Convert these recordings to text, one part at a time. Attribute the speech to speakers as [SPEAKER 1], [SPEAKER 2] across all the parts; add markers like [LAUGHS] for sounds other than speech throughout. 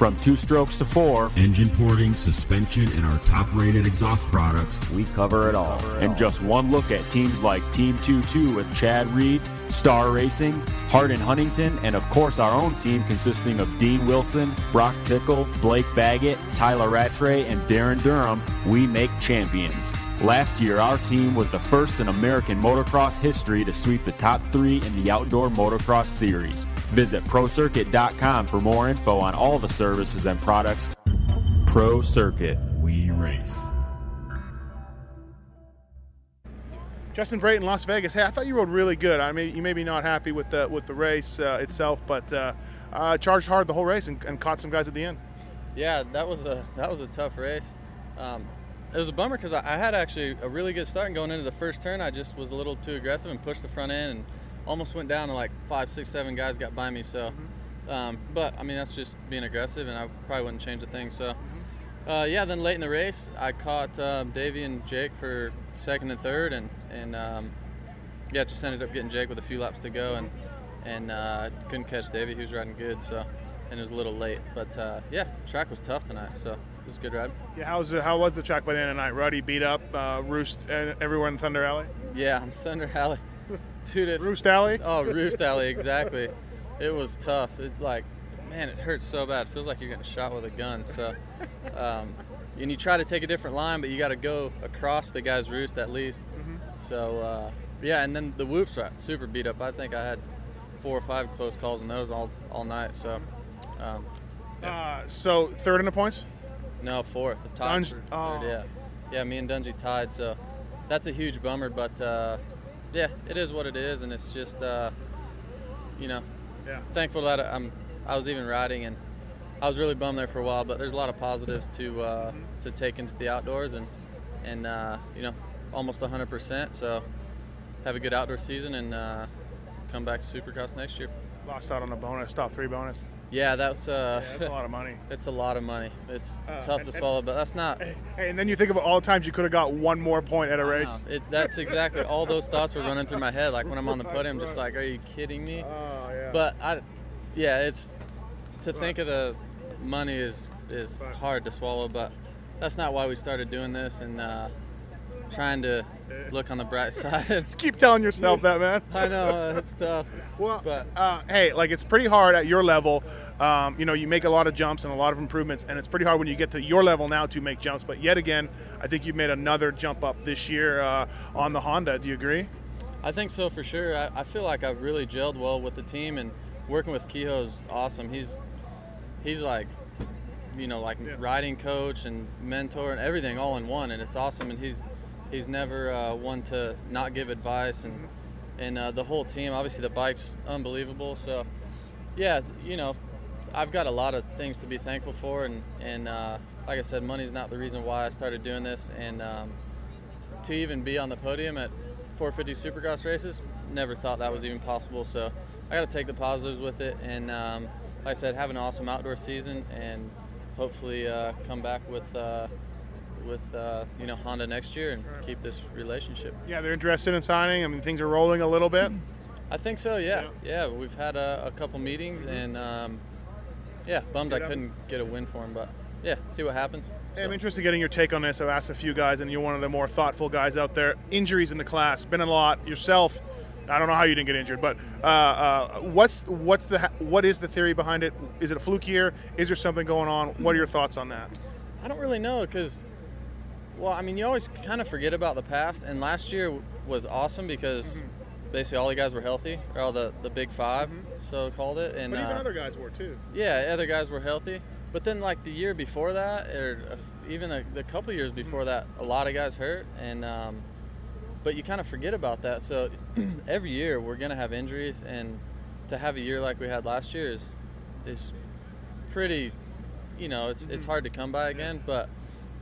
[SPEAKER 1] From two strokes to four,
[SPEAKER 2] engine porting, suspension, and our top rated exhaust products,
[SPEAKER 1] we cover it all. And just one look at teams like Team 2 2 with Chad Reed, Star Racing, Hart and Huntington, and of course our own team consisting of Dean Wilson, Broc Tickle, Blake Baggett, Tyler Rattray, and Darryn Durham, we make champions. Last year, our team was the first in American motocross history to sweep the top three in the Outdoor Motocross Series. Visit ProCircuit.com for more info on all the services and products. Pro Circuit, we race.
[SPEAKER 3] Justin Brayton, Las Vegas. Hey, I thought you rode really good. I mean, you may be not happy with the with the race uh, itself, but uh, uh, charged hard the whole race and, and, caught some guys at the end.
[SPEAKER 4] Yeah, that was a that was a tough race. Um, it was a bummer because I, I, had actually a really good start and going into the first turn. I just was a little too aggressive and pushed the front end and almost went down and like five, six, seven guys got by me. So, mm-hmm. um, but I mean that's just being aggressive, and I probably wouldn't change a thing. So, mm-hmm. uh, yeah. Then late in the race, I caught um, Davey and Jake for second and third, and and um, yeah, just ended up getting Jake with a few laps to go, and and uh, couldn't catch Davey. He was riding good, so and it was a little late. But uh, yeah, the track was tough tonight, so it was a good ride.
[SPEAKER 3] Yeah, how's how was the track by the end of the night? Ruddy beat up uh, Roost and everyone in Thunder Alley.
[SPEAKER 4] Yeah, I'm [LAUGHS] Thunder Alley.
[SPEAKER 3] Dude, Roost Alley.
[SPEAKER 4] Oh, Roost [LAUGHS] Alley, exactly. it was tough. It like, man, it hurts so bad. It feels like you're getting shot with a gun. So, um, and you try to take a different line, but you got to go across the guy's roost at least. Mm-hmm. So, uh, yeah, and then the whoops were super beat up. I think I had four or five close calls in those all all night. So, um,
[SPEAKER 3] yeah. uh, so third in the points.
[SPEAKER 4] No, fourth. The tied Dunge- oh. third, yeah, yeah. Me and Dungey tied. So that's a huge bummer, but. Uh, yeah, it is what it is, and it's just, uh, you know, yeah. thankful that I'm. I was even riding, and I was really bummed there for a while. But there's a lot of positives to uh, mm-hmm. to take into the outdoors, and and uh, you know, almost 100%. So have a good outdoor season, and uh, come back to Supercross next year.
[SPEAKER 3] Lost out on a bonus, top three bonus.
[SPEAKER 4] Yeah, that's uh,
[SPEAKER 3] yeah, that's a lot of money. [LAUGHS]
[SPEAKER 4] it's a lot of money. It's uh, tough and, to swallow, but that's not.
[SPEAKER 3] Hey, and then you think of all the times you could have got one more point at a race.
[SPEAKER 4] It, that's exactly all those [LAUGHS] thoughts were running through my head. Like when I'm on the podium, just like, are you kidding me?
[SPEAKER 3] Oh yeah.
[SPEAKER 4] But I, yeah, it's to think of the money is is hard to swallow, but that's not why we started doing this, and uh, trying to look on the bright [LAUGHS] side. [LAUGHS]
[SPEAKER 3] Keep telling yourself that, man.
[SPEAKER 4] I know it's tough.
[SPEAKER 3] Well, but uh, hey, like it's pretty hard at your level. Um, you know, you make a lot of jumps and a lot of improvements, and it's pretty hard when you get to your level now to make jumps. But yet again, I think you've made another jump up this year uh, on the Honda. Do you agree?
[SPEAKER 4] I think so for sure. I, I, feel like I've really gelled well with the team, and working with Kehoe is awesome. He's he's like you know like yeah. riding coach and mentor and everything all in one, and it's awesome. And he's he's never uh, one to not give advice and and uh, the whole team. Obviously, the bike's unbelievable. So, yeah, you know, I've got a lot of things to be thankful for, and and uh, like I said, money's not the reason why I started doing this, and um, to even be on the podium at 450 Supercross races, never thought that was even possible. So, I got to take the positives with it, and um, like I said, have an awesome outdoor season, and hopefully uh, come back with uh, with uh, you know Honda next year and keep this relationship.
[SPEAKER 3] Yeah, they're interested in signing. I mean, things are rolling a little bit.
[SPEAKER 4] I think so. Yeah, yeah. yeah we've had a, a couple meetings, mm-hmm. and um, yeah, bummed I couldn't get a win for him, but yeah, see what happens.
[SPEAKER 3] Hey, so. I'm interested in getting your take on this. I've asked a few guys, and you're one of the more thoughtful guys out there. Injuries in the class, been a lot yourself. I don't know how you didn't get injured, but uh, uh, what's what's the what is the theory behind it? Is it a fluke year? Is there something going on? What are your thoughts on that?
[SPEAKER 4] I don't really know because well, I mean, you always kind of forget about the past, and last year was awesome because mm-hmm. basically all the guys were healthy, or all the, the big 5 mm-hmm. so called it. And
[SPEAKER 3] but even uh, other guys were too.
[SPEAKER 4] Yeah, other guys were healthy. But then, like the year before that, or even a, a couple years before mm-hmm. that, a lot of guys hurt, and um, but you kind of forget about that. So [CLEARS THROAT] every year we're gonna have injuries, and to have a year like we had last year is is pretty, you know, it's it's mm-hmm. hard to come by again, but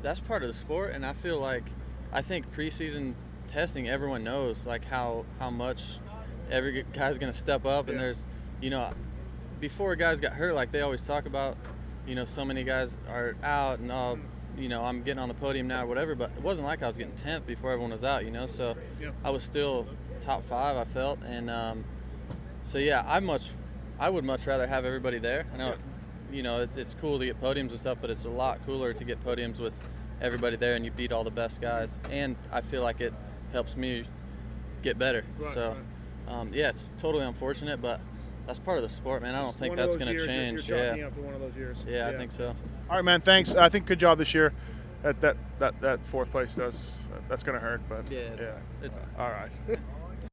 [SPEAKER 4] that's part of the sport, and I feel like I think preseason testing, everyone knows like how how much every guy's going to step up, yeah. and there's you know, before guys got hurt, like they always talk about, you know, so many guys are out and all, you know, I'm getting on the podium now or whatever. But it wasn't like I was getting 10th before everyone was out, you know. So
[SPEAKER 3] Yeah.
[SPEAKER 4] I was still top five, I felt, and um, so yeah, I much, I would much rather have everybody there. I know, you know, it's, it's cool to get podiums and stuff, but it's a lot cooler to get podiums with everybody there and you beat all the best guys. And I feel like it helps me get better.
[SPEAKER 3] Right,
[SPEAKER 4] so, um, yeah, it's totally unfortunate, but that's part of the sport, man. I don't think
[SPEAKER 3] One
[SPEAKER 4] that's going to change.
[SPEAKER 3] You're
[SPEAKER 4] yeah.
[SPEAKER 3] chalking one of those years.
[SPEAKER 4] yeah, I think so.
[SPEAKER 3] All right, man. Thanks. I think good job this year. That that that, that fourth place does that's going to hurt, but
[SPEAKER 4] Yeah, it's-
[SPEAKER 3] yeah.
[SPEAKER 4] it's-
[SPEAKER 3] all right.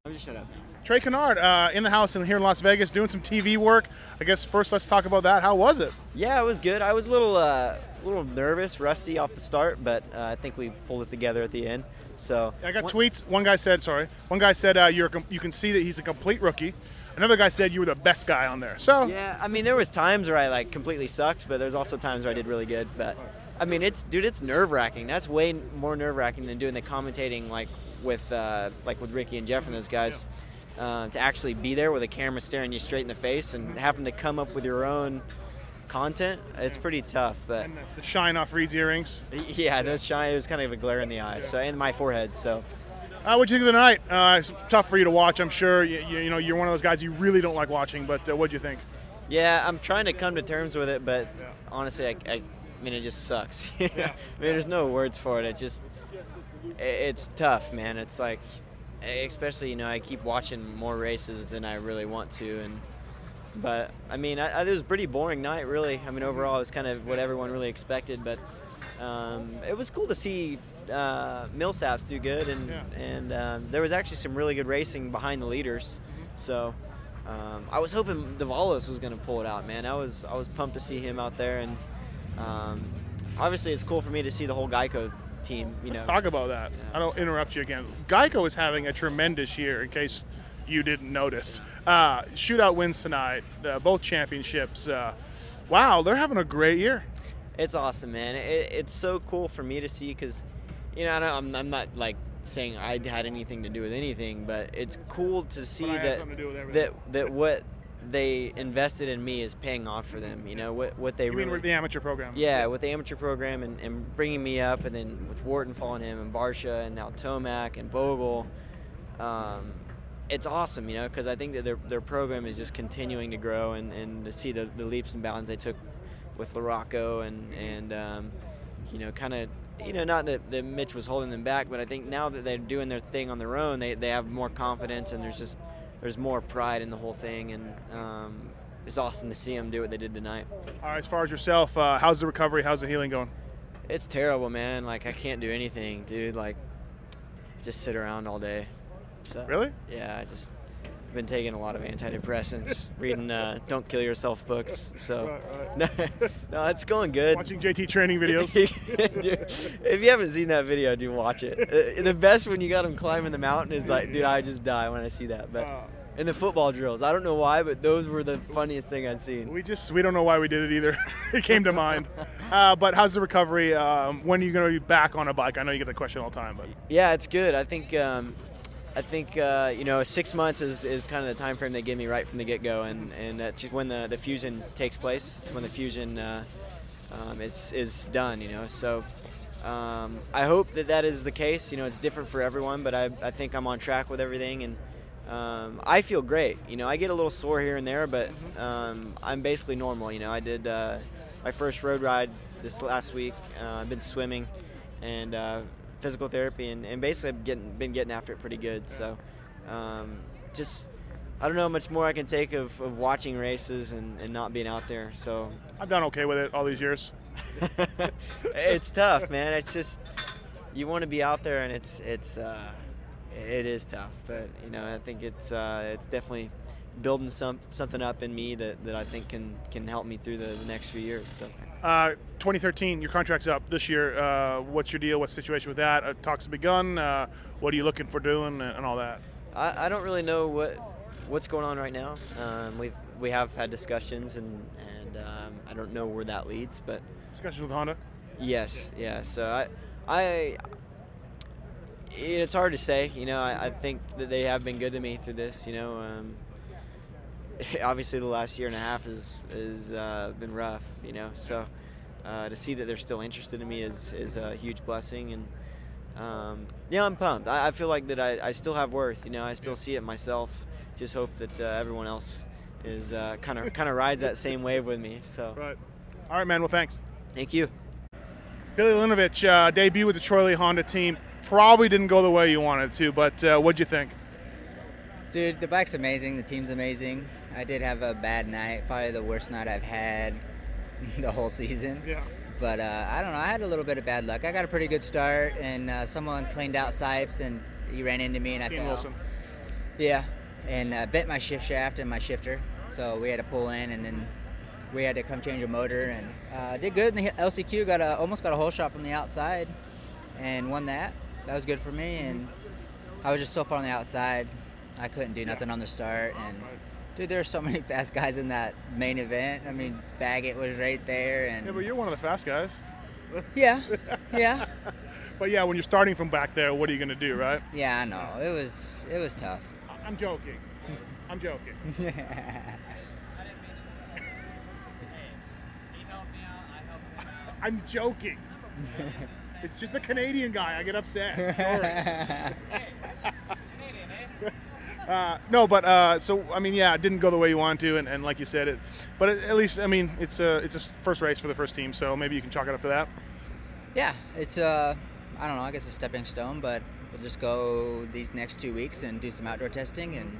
[SPEAKER 5] I'm [LAUGHS] just shut up.
[SPEAKER 3] Trey Canard uh, in the house and here in Las Vegas doing some TV work. I guess first let's talk about that. How was it?
[SPEAKER 5] Yeah, it was good. I was a little, uh, little nervous, rusty off the start, but uh, I think we pulled it together at the end. So
[SPEAKER 3] I got
[SPEAKER 5] One-
[SPEAKER 3] tweets. One guy said, sorry. One guy said uh, you're you can see that he's a complete rookie. Another guy said you were the best guy on there. So
[SPEAKER 5] Yeah, I mean, there was times where I like completely sucked, but there's also times where I did really good. But I mean, it's dude, it's nerve wracking. That's way more nerve wracking than doing the commentating like with uh, like with Ricky and Jeff and those guys. Uh, to actually be there with a camera staring you straight in the face and having to come up with your own content, it's pretty tough. But
[SPEAKER 3] and the shine off Reed's earrings. [LAUGHS]
[SPEAKER 5] yeah, those shine. It was kind of a glare in the eyes, So and my forehead. So.
[SPEAKER 3] Uh, what'd you think of the night? Uh, it's tough for you to watch, I'm sure. You, you, you know, you're one of those guys you really don't like watching, but uh, what'd you think?
[SPEAKER 5] Yeah, I'm trying to come to terms with it, but honestly, I, I, I mean, it just sucks. [LAUGHS] I mean, there's no words for it. It just, i- it's tough, man. It's like, especially you know, I keep watching more races than I really want to, and but I mean, I, I, it was a pretty boring night, really. I mean, overall, it was kind of what everyone really expected, but um, it was cool to see uh, Millsaps do good, and
[SPEAKER 3] Yeah.
[SPEAKER 5] and um, there was actually some really good racing behind the leaders. So um, I was hoping Davalos was going to pull it out, man. I was I was pumped to see him out there, and um, obviously it's cool for me to see the whole Geico team. You know,
[SPEAKER 3] Let's talk about that. I don't interrupt you again. Geico is having a tremendous year, in case you didn't notice. Uh, shootout wins tonight, uh, both championships. Uh, wow, they're having a great year.
[SPEAKER 5] it's awesome, man. It, it's so cool for me to see because, you know, I don't, I'm, I'm not like saying I had anything to do with anything, but it's cool to see that
[SPEAKER 3] to do with everything.
[SPEAKER 5] that that what they invested in me is paying off for them. You know what what they
[SPEAKER 3] You mean with the amateur program?
[SPEAKER 5] Yeah, with the amateur program and, and bringing me up, and then with Wharton following him, and Barcia, and now Tomac and Bogle, um, it's awesome, you know, because I think that their, their program is just continuing to grow, and, and to see the, the leaps and bounds they took with Larocco, and and um, you know, kind of. You know, not that, that Mitch was holding them back, but I think now that they're doing their thing on their own, they, they have more confidence and there's just there's more pride in the whole thing, and um, it's awesome to see them do what they did tonight.
[SPEAKER 3] All right, as far as yourself, uh, how's the recovery? How's the healing going?
[SPEAKER 5] It's terrible, man. Like I can't do anything, dude. Like just sit around all day. So,
[SPEAKER 3] Really?
[SPEAKER 5] Yeah, I just been taking a lot of antidepressants, [LAUGHS] reading uh, "Don't Kill Yourself" books. So [LAUGHS] no, no, it's going good.
[SPEAKER 3] Watching JT training videos. [LAUGHS]
[SPEAKER 5] dude, if you haven't seen that video, do watch it. Uh, The best when you got him climbing the mountain is like, dude, I just die when I see that. But
[SPEAKER 3] Uh,
[SPEAKER 5] in the football drills, I don't know why, but those were the funniest thing I've seen.
[SPEAKER 3] we just we don't know why we did it either. it came to mind. Uh, but how's the recovery? Um, when are you going to be back on a bike? I know you get the question all the time, but
[SPEAKER 5] Yeah, it's good. I think um, I think uh, you know six months is, is kind of the time frame they give me right from the get go, and and that's just when the, the fusion takes place. It's when the fusion uh, um, is is done. You know, so. Um, I hope that that is the case. You know, it's different for everyone, but I, I think I'm on track with everything, and um, I feel great. You know, I get a little sore here and there, but um, I'm basically normal. You know, I did uh, my first road ride this last week. Uh, I've been swimming and uh, physical therapy, and, and basically I've getting, been getting after it pretty good. So, um, just I don't know how much more I can take of, of watching races and, and not being out there. So
[SPEAKER 3] I've done okay with it all these years. [LAUGHS]
[SPEAKER 5] it's tough, man. It's just you want to be out there, and it's it's uh, it is tough. But you know, I think it's uh, it's definitely building some something up in me that, that I think can can help me through the, the next few years. So.
[SPEAKER 3] Uh, 2013, your contract's up this year. Uh, what's your deal? What's the situation with that? Uh, talks have begun. Uh, what are you looking for doing and, and all that?
[SPEAKER 5] I, I don't really know what what's going on right now. Um, we've we have had discussions and and um, I don't know where that leads, but
[SPEAKER 3] Discussions with Honda.
[SPEAKER 5] yes, yeah. So I I it's hard to say. You know, I, I think that they have been good to me through this. You know, um, [LAUGHS] obviously the last year and a half has has uh, been rough, you know. So uh, to see that they're still interested in me is is a huge blessing, and um, yeah, I'm pumped. I, I feel like that I, I, still have worth. You know, I still see it myself. Just hope that uh, everyone else is kind of kind of rides that same wave with me. So
[SPEAKER 3] right. All right, man. Well, thanks.
[SPEAKER 5] Thank you.
[SPEAKER 3] Billy Laninovich, uh, debut with the Troy Lee Honda team. Probably didn't go the way you wanted to, but uh, what'd you think?
[SPEAKER 6] Dude, the bike's amazing. The team's amazing. I did have a bad night, probably the worst night I've had [LAUGHS] the whole season.
[SPEAKER 3] Yeah.
[SPEAKER 6] But uh, I don't know. I had a little bit of bad luck. I got a pretty good start, and uh, someone cleaned out Sipes, and he ran into me, and I fell.
[SPEAKER 3] Wilson.
[SPEAKER 6] Yeah, and uh, bent my shift shaft and my shifter, so we had to pull in, and then we had to come change a motor, and uh, did good in the LCQ. Got a almost got a hole shot from the outside, and won that. That was good for me, and I was just so far on the outside, I couldn't do nothing on the start, and Dude, there are so many [LAUGHS] fast guys in that main event. I mean, Baggett was right there, and
[SPEAKER 3] yeah, but you're one of the fast guys. [LAUGHS]
[SPEAKER 6] yeah, yeah.
[SPEAKER 3] but yeah, when you're starting from back there, what are you gonna do, right?
[SPEAKER 6] Yeah, I know. It was it was tough.
[SPEAKER 3] I'm joking. I'm joking. [LAUGHS] I'm joking. it's just a Canadian guy. I get upset. Uh, no, but uh, so I mean, yeah, it didn't go the way you wanted to, and, and like you said, it. But at least I mean, it's a it's a first race for the first team, so maybe you can chalk it up to that.
[SPEAKER 6] Yeah, it's uh, I don't know, I guess a stepping stone, but we'll just go these next two weeks and do some outdoor testing and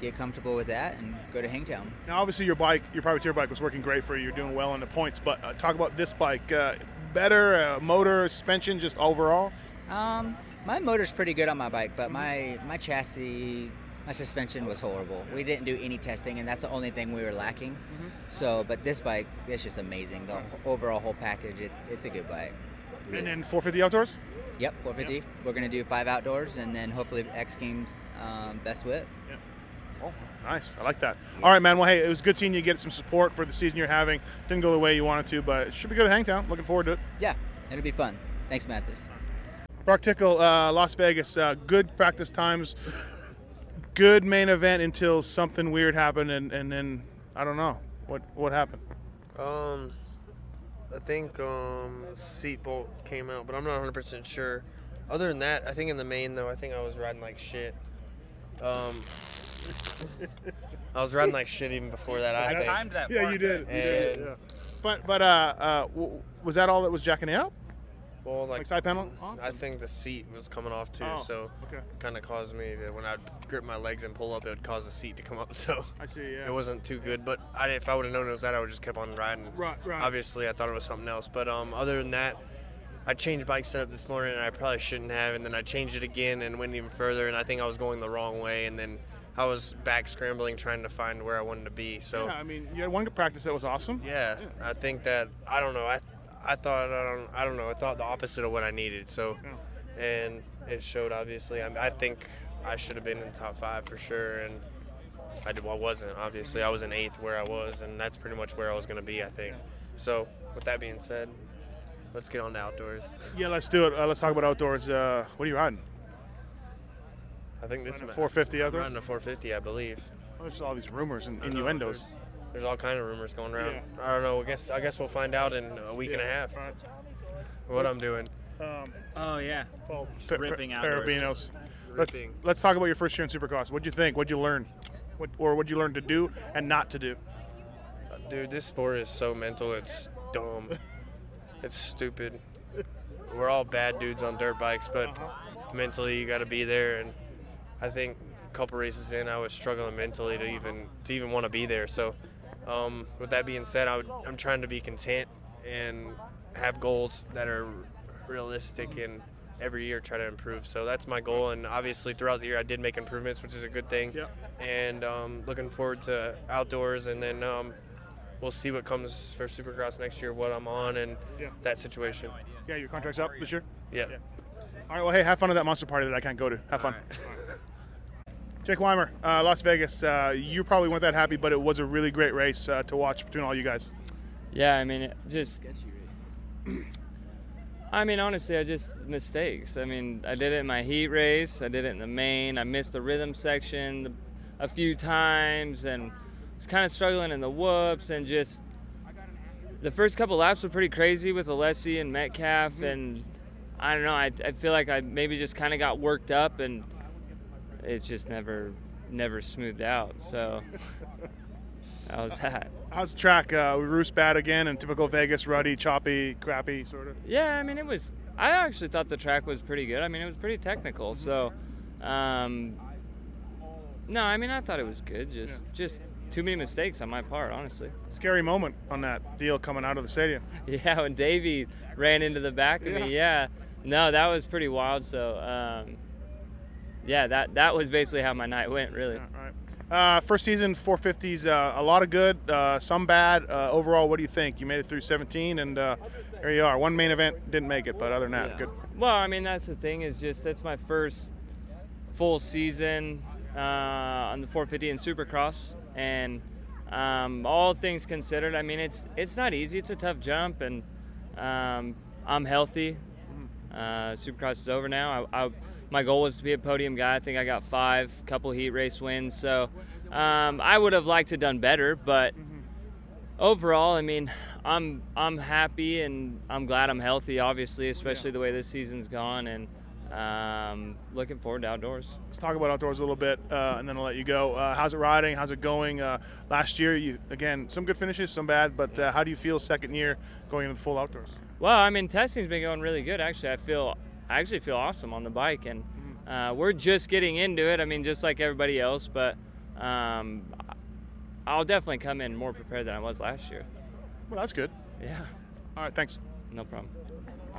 [SPEAKER 6] get comfortable with that and go to Hangtown.
[SPEAKER 3] Now, obviously, your bike, your privateer bike, was working great for you. You're doing well in the points, but uh, talk about this bike. Uh, better uh, motor, suspension, just overall.
[SPEAKER 6] Um, my motor's pretty good on my bike, but my my chassis my suspension was horrible. We didn't do any testing, and that's the only thing we were lacking. Mm-hmm. So, but this bike, it's just amazing. The overall whole package, it, it's a good bike.
[SPEAKER 3] Really. And then 450 outdoors.
[SPEAKER 6] Yep, 450. Yep. We're gonna do five outdoors, and then hopefully X Games um, best whip.
[SPEAKER 3] Yep. Oh, nice. I like that. Yeah. All right, man. Well, hey, it was good seeing you get some support for the season you're having. Didn't go the way you wanted to, but it should be good at Hangtown. Looking forward to it.
[SPEAKER 6] Yeah, it'll be fun. Thanks, Matthes.
[SPEAKER 3] Broc Tickle, uh, Las Vegas. Uh, good practice times good main event until something weird happened, and, and then I don't know what what happened.
[SPEAKER 7] Um, I think um, seat bolt came out, but I'm not 100 percent sure. Other than that, I think in the main though, I think I was riding like shit. Um, I was riding like shit even before that. I,
[SPEAKER 8] I timed that.
[SPEAKER 3] Yeah, you did. You did yeah. But but uh, uh, was that all that was jacking up?
[SPEAKER 7] Well, like,
[SPEAKER 3] like side panel.
[SPEAKER 7] I think the seat was coming off too,
[SPEAKER 3] oh,
[SPEAKER 7] so
[SPEAKER 3] okay.
[SPEAKER 7] kind of caused me to when I'd grip my legs and pull up, it would cause the seat to come up. [LAUGHS] So
[SPEAKER 3] I see. Yeah.
[SPEAKER 7] It wasn't too good, but I, if I would have known it was that, I would just kept on riding.
[SPEAKER 3] Right, right.
[SPEAKER 7] Obviously, I thought it was something else, but um, other than that, I changed bike setup this morning, and I probably shouldn't have, and then I changed it again and went even further, and I think I was going the wrong way, and then. I was back scrambling trying to find where I wanted to be. So
[SPEAKER 3] yeah, I mean, you had one good practice that was awesome.
[SPEAKER 7] Yeah, yeah, I think that I don't know. I I thought I don't I don't know I thought the opposite of what I needed. So, and it showed obviously. I, I, think I should have been in the top five for sure, and I did. Well, wasn't obviously. I was in eighth where I was, and that's pretty much where I was going to be. I think. So, with that being said, let's get on to outdoors. [LAUGHS]
[SPEAKER 3] Yeah, let's do it. Uh, let's talk about outdoors. Uh, what are you riding?
[SPEAKER 7] I think this is
[SPEAKER 3] 450 outdoors.
[SPEAKER 7] Riding a 450, I believe.
[SPEAKER 3] There's all these rumors and innuendos
[SPEAKER 7] there's all kind of rumors going around. Yeah. I don't know. I guess I guess we'll find out in a week yeah. and a half
[SPEAKER 3] right.
[SPEAKER 7] what I'm doing.
[SPEAKER 8] Um, oh yeah,
[SPEAKER 3] well,
[SPEAKER 8] ripping
[SPEAKER 3] out. Parabinos. Let's let's talk about your first year in Supercross. What'd you think? What'd you learn? What or what'd you learn to do and not to do?
[SPEAKER 7] Uh, dude, this sport is so mental. It's dumb. it's stupid. We're all bad dudes on dirt bikes, but uh-huh. mentally you got to be there. And I think a couple races in, I was struggling mentally to even to even want to be there. So um, with that being said, I am trying to be content and have goals that are realistic and every year try to improve. So that's my goal. And obviously, throughout the year, I did make improvements, which is a good thing.
[SPEAKER 3] Yep.
[SPEAKER 7] And um, looking forward to outdoors, and then um, we'll see what comes for Supercross next year, what I'm on, and
[SPEAKER 3] yeah.
[SPEAKER 7] that situation.
[SPEAKER 3] Yeah, your contract's up this year.
[SPEAKER 7] Yeah.
[SPEAKER 3] yeah. All right. Well, hey, have fun at that monster party that I can't go to. Have fun. Jake Weimer, uh, Las Vegas. Uh, you probably weren't that happy, but it was a really great race uh, to watch between all you guys.
[SPEAKER 9] Yeah, I mean, it just. I mean, honestly, I just mistakes. I mean, I did it in my heat race. I did it in the main. I missed the rhythm section a few times, and was kind of struggling in the whoops and just the first couple laps were pretty crazy with Alessi and Metcalf and I don't know. I, I feel like I maybe just kind of got worked up and it just never never smoothed out. So [LAUGHS] that was that.
[SPEAKER 3] How's the track? Uh, roost bad again and typical Vegas, ruddy, choppy, crappy sort of.
[SPEAKER 9] Yeah, I mean it was. I actually thought the track was pretty good. I mean it was pretty technical. So, um, no, I mean I thought it was good. Just yeah. just too many mistakes on my part, honestly.
[SPEAKER 3] Scary moment on that deal coming out of the stadium. [LAUGHS]
[SPEAKER 9] Yeah, when Davey ran into the back of yeah. me. Yeah, no, that was pretty wild. So, um, yeah, that that was basically how my night went, really.
[SPEAKER 3] Yeah, uh, first season 450s, uh, a lot of good, uh, some bad. Uh, overall, what do you think? You made it through 17, and uh, there you are. One main event didn't make it, but other than that, yeah. good.
[SPEAKER 9] Well, I mean, that's the thing is just that's my first full season uh, on the 450 and Supercross, and um, all things considered, I mean, it's it's not easy. It's a tough jump, and um, I'm healthy. Mm-hmm. Supercross is over now. I, I my goal was to be a podium guy. I think I got five, couple heat race wins. So um, I would have liked to done better, but overall, I mean, I'm I'm happy and I'm glad I'm healthy. Obviously, especially yeah. the way this season's gone, and um, looking forward to outdoors.
[SPEAKER 3] Let's talk about outdoors a little bit, uh, and then I'll let you go. Uh, how's it riding? How's it going? Uh, last year, you again some good finishes, some bad, but uh, how do you feel second year going into the full outdoors?
[SPEAKER 9] Well, I mean, testing's been going really good. Actually, I feel I actually feel awesome on the bike, and uh, we're just getting into it. I mean, just like everybody else, but um, I'll definitely come in more prepared than I was last year.
[SPEAKER 3] Well, that's good.
[SPEAKER 9] Yeah.
[SPEAKER 3] All right, thanks.
[SPEAKER 9] No problem.